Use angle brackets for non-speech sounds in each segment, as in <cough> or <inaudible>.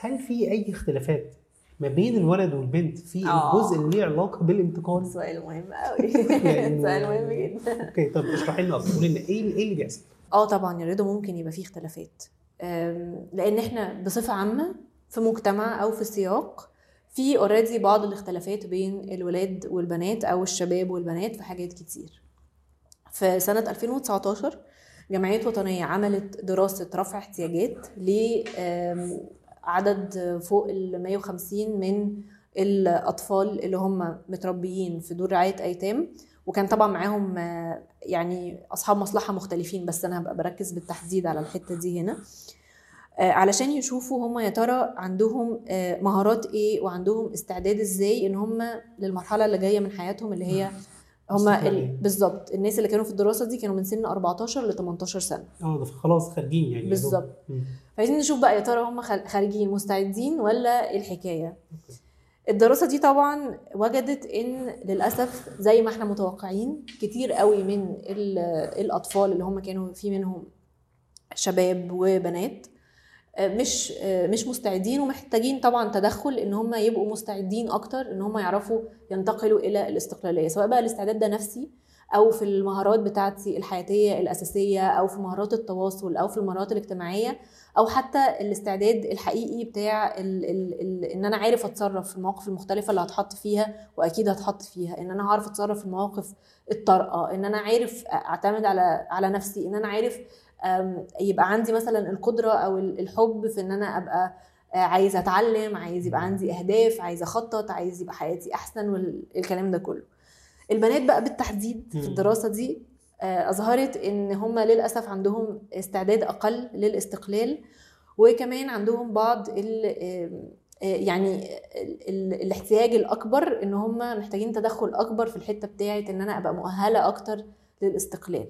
هل في أي اختلافات ما بين الولد والبنت في آه. الجزء اللي ليه علاقة بالانتقال؟ سؤال مهم قوي <laughs> يعني- <laughs> سؤال مهم جدا. أوكي طب اشرحي لنا أكتر. قولي لنا إيه إيه اللي بيحصل؟ آه طبعا يا رضا ممكن يبقى فيه اختلافات. لأن إحنا بصفة عامة في مجتمع أو في سياق في already بعض الاختلافات بين الولاد والبنات أو الشباب والبنات في حاجات كتير. في سنة 2019 جمعية وطنية عملت دراسة رفع احتياجات لعدد فوق ال 150 من الأطفال اللي هم متربيين في دور رعاية أيتام وكان طبعا معاهم آه، يعني أصحاب مصلحة مختلفين بس أنا هبقى بركز بالتحديد على الحتة دي هنا. آه، علشان يشوفوا هم يا ترى عندهم آه، مهارات إيه وعندهم استعداد إزاي إن هم للمرحلة اللي جاية من حياتهم اللي هي هم استقلالية. بالظبط الناس اللي كانوا في الدراسة دي كانوا من سن 14 ل 18 سنة آه ده خلاص خارجين يعني. بالظبط. مم. فعايزين نشوف بقى يا ترى هم خارجين مستعدين ولا إيه الحكاية الدراسة دي طبعا وجدت إن للأسف زي ما إحنا متوقعين كتير قوي من ال- الأطفال اللي هم كانوا في منهم شباب وبنات مش مش مستعدين ومحتاجين طبعا تدخل إن هم يبقوا مستعدين أكتر إن هم يعرفوا ينتقلوا إلى الاستقلالية سواء بقى الاستعداد ده نفسي أو في المهارات بتاعتي الحياتية الأساسية أو في مهارات التواصل أو في المهارات الاجتماعية أو حتى الاستعداد الحقيقي بتاع ال ال ال إن أنا عارف أتصرف في المواقف المختلفة اللي هتحط فيها وأكيد هتحط فيها إن أنا هعرف أتصرف في المواقف الطارئة إن أنا عارف أعتمد على على نفسي إن أنا عارف يبقى عندي مثلا القدرة أو ال- الحب في إن أنا أبقى آه، عايزة أتعلم عايز يبقى عندي أهداف عايزة أخطط عايز يبقى حياتي أحسن والكلام ده كله البنات بقى بالتحديد في. الدراسة دي آه، أظهرت إن هم للأسف عندهم استعداد أقل للاستقلال وكمان عندهم بعض ال آه، يعني ال- ال- الاحتياج الأكبر إن هم محتاجين تدخل أكبر في الحتة بتاعة إن أنا أبقى مؤهلة أكتر للاستقلال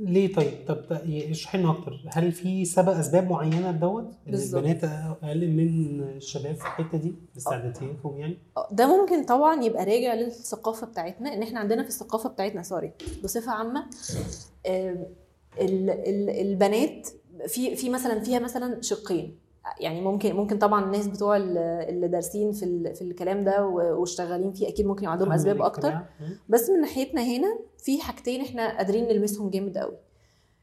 ليه طيب؟ طب اشرحي لنا أكتر. هل في سبب أسباب معينة لدوت إن. البنات أقل من الشباب في الحتة دي؟ استعداداتهم يعني؟ ده ممكن طبعا يبقى راجع للثقافة بتاعتنا إن إحنا عندنا في الثقافة بتاعتنا سوري بصفة عامة ال- البنات في في مثلا فيها مثلا شقين. يعني ممكن ممكن طبعا الناس بتوع ال- اللي دارسين في ال- في الكلام ده واشتغالين فيه أكيد ممكن يبقى عندهم أسباب أكتر. بس من ناحيتنا هنا في حاجتين إحنا قادرين نلمسهم جامد قوي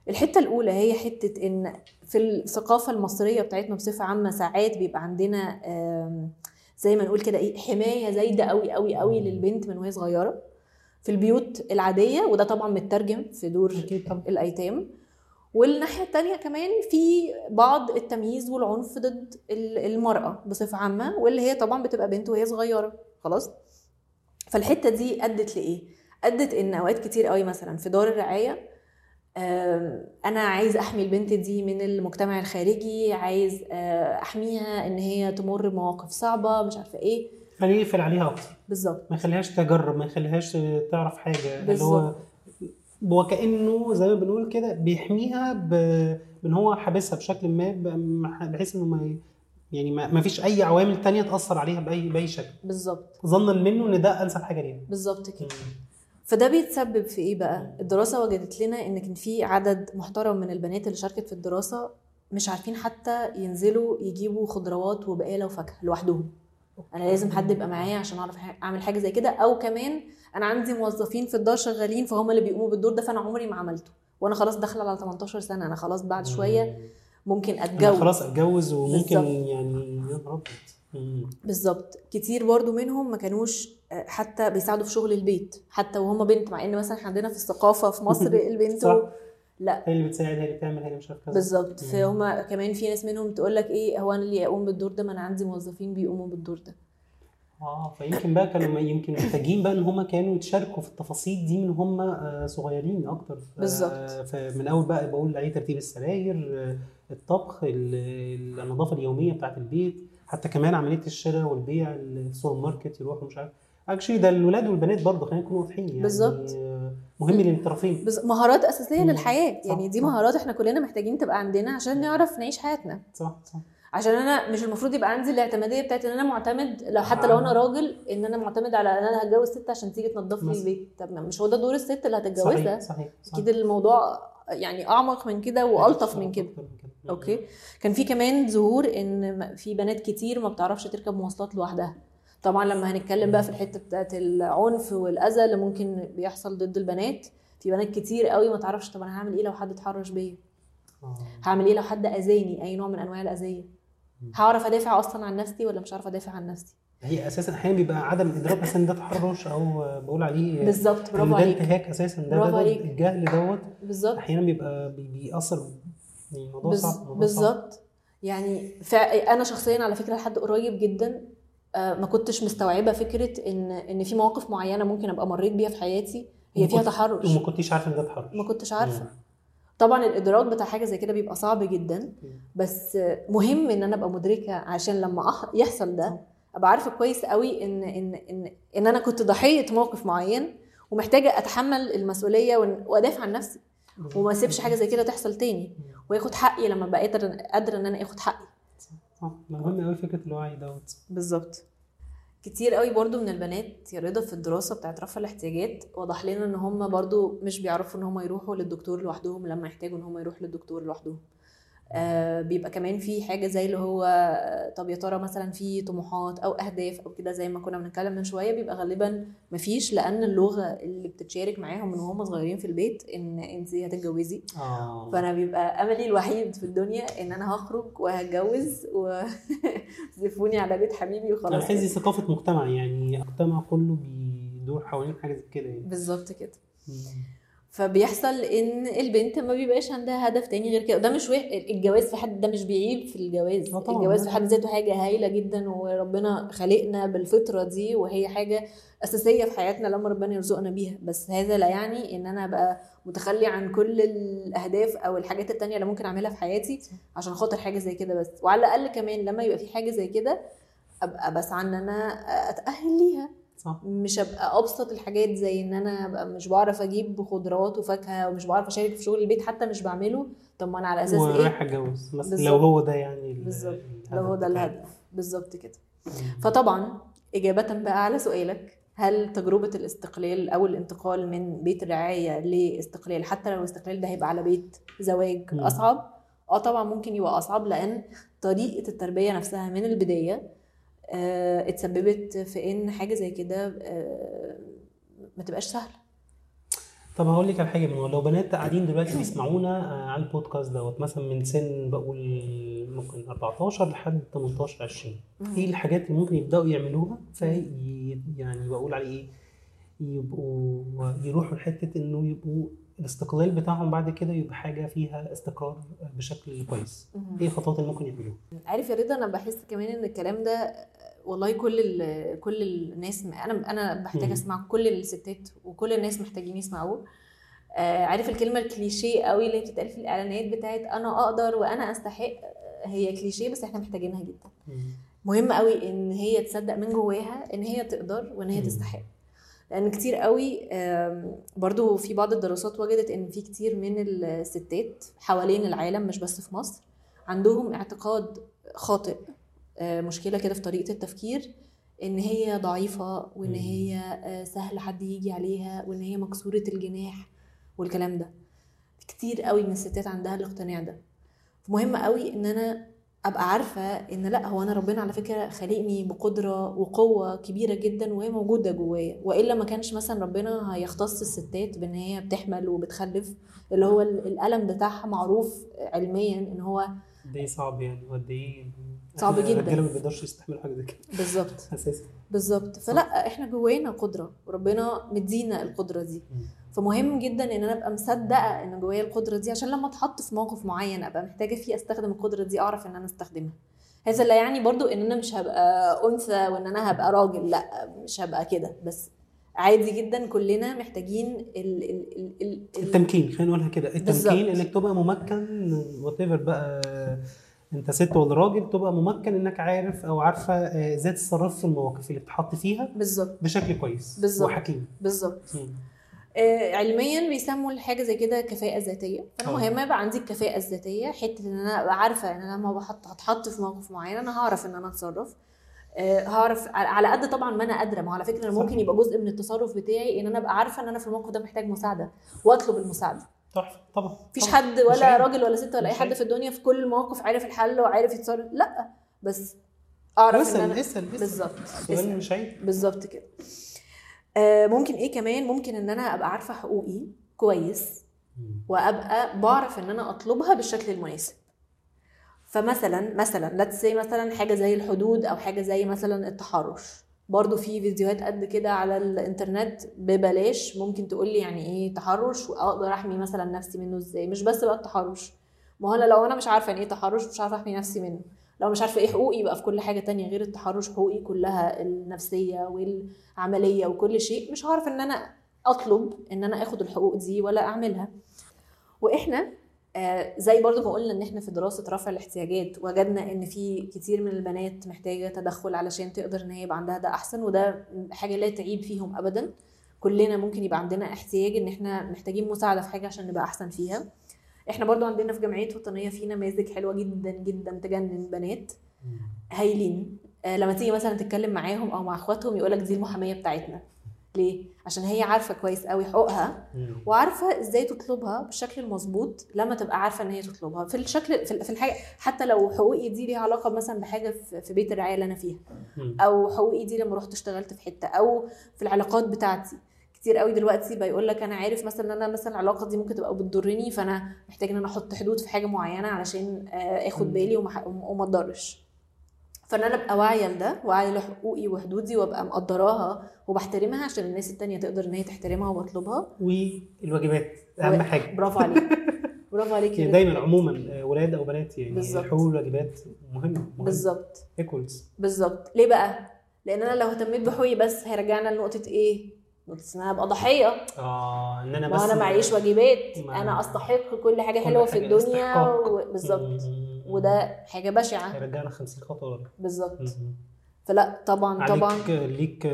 الحتة الأولى هي حتة إن في الثقافة المصرية بتاعتنا بصفة عامة ساعات بيبقى عندنا زي ما نقول كده إيه حماية زايدة قوي قوي قوي للبنت من وهي صغيرة. في البيوت العادية وده طبعا مترجم في دور الأيتام. والناحية التانية كمان في بعض التمييز والعنف ضد ال- المرأة بصفة عامة واللي هي طبعا بتبقى بنت وهي صغيرة. خلاص؟ فالحتة دي أدت لإيه؟ أدت إن أوقات كتير قوي مثلا في دار الرعاية أنا عايز أحمي البنت دي من المجتمع الخارجي عايز آه، أحميها إن هي تمر بمواقف صعبة مش عارفة إيه. خليه يقفل عليها أكتر. بالظبط. ما يخليهاش تجرب ما يخليهاش تعرف حاجة. اللي هو. وكانه زي ما بنقول كده بيحميها ب... بإن هو حابسها بشكل ما بحيث إنه ما يعني ما ما فيش أي عوامل تانية تأثر عليها باي بأي شكل. بالظبط. ظنا منه إن ده أنسب حاجة ليها بالظبط كده. فده بيتسبب في إيه بقى؟ الدراسة وجدت لنا إن كان في عدد محترم من البنات اللي شاركت في الدراسة مش عارفين حتى ينزلوا يجيبوا خضروات وبقالة وفاكهة لوحدهم. أنا لازم حد يبقى معايا عشان أعرف أعمل حاجة زي كده. أو كمان أنا عندي موظفين في الدار شغالين فهم اللي بيقوموا بالدور ده فأنا عمري ما عملته. وأنا خلاص داخلة على 18 سنة أنا خلاص بعد شوية ممكن أتجوز. خلاص أتجوز وممكن بالظبط. يعني يا نهار. بالظبط. كتير برضو منهم ما كانوش آه، حتى بيساعدوا في شغل البيت. حتى وهم بنت مع إن مثلا عندنا في الثقافة في مصر <laughs> البنت صح. لا. هي اللي بتساعد هي اللي بتعمل هي اللي مش عارف كذا. بالظبط. فهم كمان في ناس منهم تقول لك إيه هو أنا اللي اقوم بالدور ده ما أنا عندي موظفين بيقوموا بالدور ده. آه فيمكن بقى كانوا يمكن محتاجين بقى إن هم كانوا يتشاركوا في التفاصيل دي من هم آه، صغيرين أكتر. بالظبط. فمن أول بقى بقول عليه ترتيب السراير آه، الطبخ ال- النظافة اليومية بتاعت البيت حتى كمان عملية الشراء والبيع السوبر ماركت يروحوا مش عارف. actually ده الولاد والبنات برضه خلينا نكون واضحين يعني. بالظبط. آه، مهم للطرفين. مهارات أساسية مم. للحياة. صح، يعني دي صح. مهارات إحنا كلنا محتاجين تبقى عندنا عشان نعرف نعيش حياتنا. صح صح. عشان أنا مش المفروض يبقى عندي الاعتمادية بتاعت إن أنا معتمد لو حتى لو أنا راجل إن أنا معتمد على إن أنا هتجوز ست عشان تيجي تنظف لي. البيت. طب مش هو ده دور الست اللي هتتجوزها؟ صحيح صحيح صح. أكيد الموضوع يعني أعمق من كده وألطف من كده. أوكي. كان في كمان ظهور إن في بنات كتير ما بتعرفش تركب مواصلات لوحدها. طبعا لما هنتكلم بقى في الحتة بتاعت العنف والأذى اللي ممكن بيحصل ضد البنات في بنات كتير قوي ما تعرفش طب أنا هعمل إيه لو حد اتحرش بيا؟ آه. هعمل إيه لو حد أذاني؟ أي نوع من أنواع الأذية. هعرف أدافع أصلا عن نفسي ولا مش هعرف أدافع عن نفسي؟ هي أساسا أحيانا بيبقى عدم إدراك أساسا ده تحرش أو بقول عليه بالظبط برافو ده عليك. انتهاك أساسا ده, برافو ده, ده. الجهل دوت بالظبط. أحيانا بيبقى بي- بيأثر. يعني الموضوع صعب. بالظبط. يعني فع... أنا شخصيا على فكرة لحد قريب جدا ما كنتش مستوعبة فكرة إن إن في مواقف معينة ممكن أبقى مريت بيها في حياتي هي فيها تحرش. وما كنتش عارفة إن ده تحرش. ما كنتش عارفة. طبعا الإدراك بتاع حاجة زي كده بيبقى صعب جدا بس آه، مهم إن أنا أبقى مدركة عشان لما يحصل ده أبقى عارفة كويس قوي إن إن إن إن أنا كنت ضحيه موقف معين ومحتاجة أتحمل المسؤولية وأدافع عن نفسي وما أسيبش حاجة زي كده تحصل تاني. وياخد حقي لما بقى قادره قادرة إن أنا آخد حقي. صح مهم قوي فكرة الوعي دوت. بالظبط. كتير قوي برضو من البنات يا رضا في الدراسة بتاعت رفع الاحتياجات وضح لنا إن هم برضو مش بيعرفوا إن هم يروحوا للدكتور لوحدهم لما يحتاجوا إن هم يروحوا للدكتور لوحدهم. آه بيبقى كمان في حاجة زي اللي هو آه، طب يا ترى مثلا في طموحات أو أهداف أو كده زي ما كنا بنتكلم من شوية بيبقى غالبا مفيش لأن اللغة اللي بتتشارك معاهم من وهم صغيرين في البيت إن أنت هتتجوزي. آه. فأنا بيبقى أملي الوحيد في الدنيا إن أنا هخرج وهتجوز وزفوني <laughs> على بيت حبيبي وخلاص دي ثقافة مجتمع يعني المجتمع كله بيدور حوالين حاجة زي كده يعني. بالظبط كده. فبيحصل إن البنت ما بيبقاش عندها هدف تاني غير كده. ده مش وح... الجواز في حد ده مش بيعيب في الجواز. آه طبعاً. الجواز في حد ذاته حاجة هايلة جدا وربنا خلقنا بالفطرة دي وهي حاجة أساسية في حياتنا لما ربنا يرزقنا بيها. بس هذا لا يعني إن أنا أبقى متخلي عن كل الأهداف أو الحاجات التانية اللي ممكن أعملها في حياتي عشان خاطر حاجة زي كده بس. وعلى الأقل كمان لما يبقى في حاجة زي كده أبقى بسعى إن أنا أتأهل ليها. صح مش ابقى أبسط الحاجات زي إن أنا أبقى مش بعرف أجيب خضروات وفاكهة ومش بعرف أشارك في شغل البيت حتى مش بعمله طب ما أنا على أساس إيه ورايح أتجوز مثلا. لو هو ده يعني ال- بالظبط لو هو ده. الهدف بالظبط كده. فطبعا إجابة بقى على سؤالك هل تجربة الاستقلال أو الانتقال من بيت الرعايه لاستقلال حتى لو الاستقلال ده هيبقى على بيت زواج مم. أصعب آه طبعا ممكن يبقى أصعب لأن طريقة التربية نفسها من البداية اتسببت في إن حاجة زي كده آه، ما تبقاش سهلة. طب هقول لك على حاجة من لو بنات قاعدين دلوقتي بيسمعونا آه، على البودكاست دوت مثلا من سن بقول ممكن 14 لحد 18 20 إيه الحاجات اللي ممكن يبدأوا يعملوها؟ في يعني بقول عليه إيه يبقوا يروحوا لحتة إنه يبقوا الاستقلال بتاعهم بعد كده يبقى حاجة فيها استقرار بشكل كويس. إيه الخطوات اللي ممكن يعملوها؟ عارف يا رضا أنا بحس كمان إن الكلام ده والله كل كل الناس أنا أنا بحتاج. أسمع كل الستات وكل الناس محتاجين يسمعوه آه، عارف الكلمة الكليشيه قوي اللي بتتقال في الإعلانات بتاعت أنا أقدر وأنا أستحق؟ هي كليشيه بس إحنا محتاجينها جدا. مهم. قوي إن هي تصدق من جواها إن هي تقدر وإن هي. تستحق. لأن كتير قوي برضو في بعض الدراسات وجدت إن في كتير من الستات حوالين العالم مش بس في مصر عندهم اعتقاد خاطئ آه، مشكلة كده في طريقة التفكير إن هي ضعيفة وإن. هي آه، سهل حد يجي عليها وإن هي مكسورة الجناح والكلام ده كتير قوي من الستات عندها الاقتناع ده مهم قوي إن أنا أبقى عارفة إن لأ هو أنا ربنا على فكرة خالقني بقدرة وقوة كبيرة جدا وهي موجودة جوايا. وإلا ما كانش مثلا ربنا هيختص الستات بإن هي بتحمل وبتخلف اللي هو ال- الألم بتاعها معروف علميا إن هو قد إيه صعب يعني صعب جدا. الرجالة ما بيقدرش يستحملوا حاجة زي كده. بالظبط. <laughs> أساسا. بالظبط. فلا إحنا جوانا قدرة وربنا مدينا القدرة دي. فمهم جدا إن أنا أبقى مصدقة إن جوايا القدرة دي عشان لما أتحط في موقف معين أبقى محتاجة فيه أستخدم القدرة دي أعرف إن أنا أستخدمها. هذا لا يعني برضو إن أنا مش هبقى أنثى وإن أنا هبقى راجل لا مش هبقى كده. بس عادي جدا كلنا محتاجين ال ال ال ال ال التمكين خلينا نقولها كده. التمكين بالظبط. إنك تبقى ممكن وات بقى. انت ست ولا راجل تبقى ممكن انك عارف أو عارفة آه، إزاي تتصرف في المواقف اللي بتحط فيها بالظبط بشكل كويس بالظبط. وحكيم بالظبط. آه، علميا بيسموا الحاجة زي كده كفاءة ذاتية فانا آه. مهم يبقى عندي الكفاءه الذاتيه حتة إن أنا أبقى عارفة إن أنا لما بحط هتحط في موقف معين أنا هعرف إن أنا أتصرف آه، هعرف على- قد طبعا ما أنا قادرة ما هو على فكرة. ممكن يبقى جزء من التصرف بتاعي إن أنا أبقى عارفة إن أنا في الموقف ده محتاج مساعدة وأطلب المساعدة تحفة طبعا مفيش. حد ولا. راجل ولا ست ولا أي حد. في الدنيا في كل المواقف عارف الحل وعارف يتصرف لأ بس أعرف إن اسال أنا اسأل بالظبط السؤال. مش عيب بالظبط كده آه ممكن إيه كمان ممكن إن أنا أبقى عارفة حقوقي كويس وأبقى بعرف إن أنا أطلبها بالشكل المناسب فمثلا مثلا say مثلا حاجة زي الحدود أو حاجة زي مثلا التحرش برضو في فيديوهات قد كده على الإنترنت ببلاش. ممكن تقول لي يعني إيه تحرش وأقدر أحمي مثلا نفسي منه إزاي؟ مش بس بقى التحرش. ما هو أنا لو أنا مش عارفة يعني إيه تحرش مش عارفة أحمي نفسي منه. لو مش عارفة إيه حقوقي بقى في كل حاجة تانية غير التحرش حقوقي كلها النفسية والعملية وكل شيء مش هعرف إن أنا أطلب إن أنا آخد الحقوق دي ولا أعملها. وإحنا زي برضو ما قلنا إن إحنا في دراسة رفع الاحتياجات وجدنا إن في كتير من البنات محتاجة تدخل علشان تقدر إن هي يبقى عندها ده أحسن وده حاجة لا تعيب فيهم ابدا. كلنا ممكن يبقى عندنا احتياج إن إحنا محتاجين مساعدة في حاجة عشان نبقى أحسن فيها. إحنا برضو عندنا في جمعية وطنية في نماذج حلوة جدا جدا تجنن بنات. هايلين. آه، لما تيجي مثلا تتكلم معاهم أو مع أخواتهم يقولك دي المحامية بتاعتنا. ليه؟ عشان هي عارفة كويس قوي حقوقها وعارفة إزاي تطلبها بالشكل المظبوط لما تبقى عارفة إن هي تطلبها. في الشكل في في الحاجة حتى لو حقوقي دي ليها علاقة مثلا بحاجة في بيت الرعاية اللي أنا فيها أو حقوقي دي لما رحت اشتغلت في حتة أو في العلاقات بتاعتي. كتير قوي دلوقتي بيقول لك أنا عارف مثلا إن أنا مثلا العلاقة دي ممكن تبقى بتضرني فأنا محتاج إن أنا أحط حدود في حاجة معينة علشان آه، آخد. بالي وما أتضرش. فإن أنا أبقى واعية لده واعية لحقوقي وحدودي وأبقى مقدراها وبحترمها عشان الناس التانية تقدر إن هي تحترمها وبطلبها والواجبات أهم حاجة. برافو عليك. <laughs> برافو عليك يعني دايما عموما ولاد أو بنات يعني بالظبط. الحقوق والواجبات مهمه. بالظبط. ايكوالز بالظبط. ليه بقى؟ لأن أنا لو اهتميت بحقوقي بس هيرجعنا لنقطة إيه؟ نقطة إن أنا أبقى ضحية. آه إن أنا بس أنا معيش واجبات. أنا أستحق كل حاجة حلوة في الدنيا. و... بالظبط. وده حاجة بشعة. هيرجعنا 50 خطوة ورا بالظبط. فلا طبعا عليك طبعا. ليك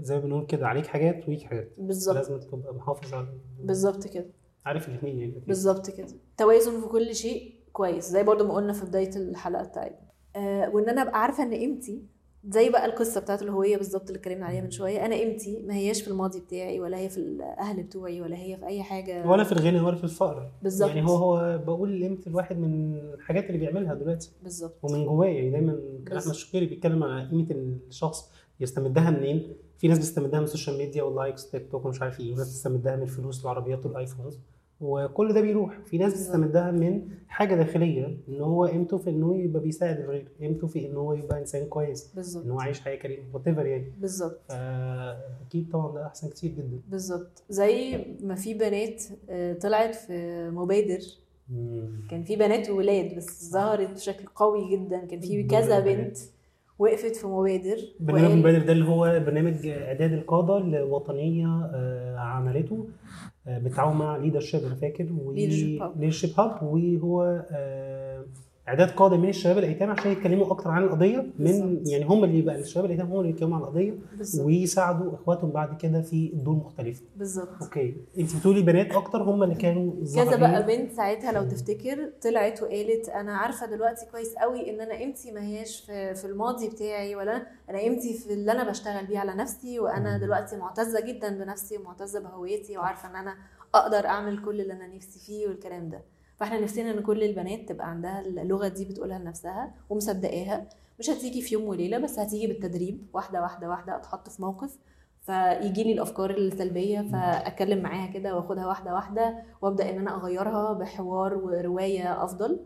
زي ما بنقول كده عليك حاجات وليك حاجات. بالظبط. لازم تبقى محافظ على بالظبط كده. عارف الاثنين يعني. بالظبط كده. توازن في كل شيء كويس زي برضو ما قلنا في بداية الحلقة بتاعتنا. آه وإن أنا أبقى عارفة إن قيمتي زي بقى القصة بتاعت الهوية بالظبط اللي اتكلمنا عليها من شوية. أنا قيمتي ما هياش في الماضي بتاعي ولا هي في الأهل بتوعي ولا هي في أي حاجة. ولا في الغنى ولا في الفقر. بالظبط. يعني هو هو بقول قيمة الواحد من الحاجات اللي بيعملها دلوقتي. بالظبط. ومن جواه يعني دايما كان. أحمد الشقيري بيتكلم على قيمة الشخص يستمدها منين. في ناس بتستمدها من ال social media وال likes تيك توك ومش عارف إيه. وناس بتستمدها من الفلوس العربيات وال iPhones. وكل ده بيروح. في ناس. بتستمدها من حاجة داخلية إن هو قيمته في إنه يبقى بيساعد الغير قيمته في ان هو يبقى إنسان كويس ان بالظبط هو عايش حياة كريمة وات يعني. بالظبط. فاكيد طبعا ده أحسن كتير جدا. بالظبط. زي ما في بنات آه، طلعت في مبادر. كان في بنات وولاد بس ظهرت بشكل قوي جدا. كان في كذا. بنت وقفت في مبادر برنامج مبادر ده اللي هو برنامج إعداد القاده الوطنيه آه، عملته. بالتعاون مع leadership أنا فاكر. leadership hub وهو آه، إعداد قاده من الشباب الأيتام عشان يتكلموا أكتر عن القضية من. يعني هم اللي يبقى الشباب الأيتام هم اللي يتكلموا عن القضية ويساعدوا إخواتهم بعد كده في دور مختلفه بالظبط أوكي أنت بتقولي بنات أكتر هم اللي كانوا كذا. بقى بنت ساعتها لو تفتكر طلعت وقالت أنا عارفة دلوقتي كويس قوي إن أنا قيمتي ما هياش في, في الماضي بتاعي ولا أنا قيمتي في اللي أنا بشتغل بيه على نفسي وأنا. دلوقتي معتزة جدا بنفسي ومعتزة بهويتي وعارفة إن أنا أقدر أعمل كل اللي أنا نفسي فيه والكلام ده فاحنا نفسنا ان كل البنات تبقى عندها اللغة دي بتقولها لنفسها ومصدقاها. مش هتيجي في يوم وليلة بس هتيجي بالتدريب واحدة واحدة واحدة اتحط في موقف فيجي لي الأفكار السلبية فأتكلم معاها كده وآخدها واحدة واحدة وأبدأ إن أنا أغيرها بحوار ورواية أفضل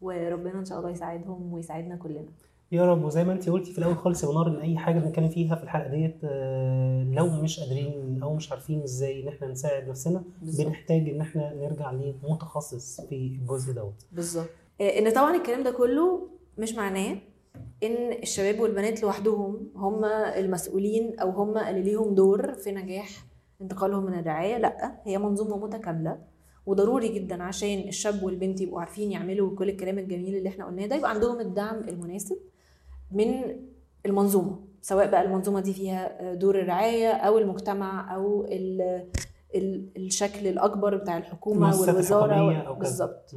وربنا إن شاء الله يساعدهم ويساعدنا كلنا. يا رب. وزي ما انت قلتي في الأول خالص يا منار إن أي حاجة بنتكلم فيها في الحلقة ديت آه، لو مش قادرين أو مش عارفين إزاي إن إحنا نساعد نفسنا بالظبط. بنحتاج إن إحنا نرجع لمتخصص في الجزء دوت. بالظبط. آه، إن طبعا الكلام ده كله مش معناه إن الشباب والبنات لوحدهم هم المسؤولين أو هم اللي ليهم دور في نجاح انتقالهم من الرعاية. لأ هي منظومة متكاملة وضروري جدا عشان الشاب والبنت يبقوا عارفين يعملوا كل الكلام الجميل اللي إحنا قلناه ده يبقى عندهم الدعم المناسب. من المنظومة سواء بقى المنظومة دي فيها دور الرعاية أو المجتمع أو ال ال الشكل الأكبر بتاع الحكومة والوزارة. بالظبط.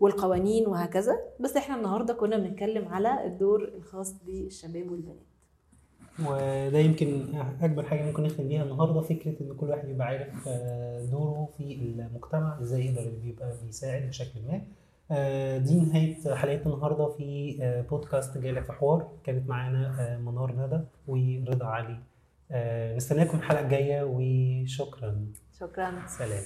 والقوانين وهكذا بس إحنا النهارده كنا بنتكلم على الدور الخاص بالشباب والبنات وده يمكن أكبر حاجة ممكن نختم بيها النهارده فكرة إن كل واحد يبقى عارف آه، دوره في المجتمع إزاي يقدر يبقى بيساعد بشكل ما آه، دي نهاية حلقة النهارده. في آه، بودكاست جالك في حوار. كانت معانا آه، منار ندى ورضا علي. نستناكم الحلقة الجاية وشكرا. شكرا. سلام.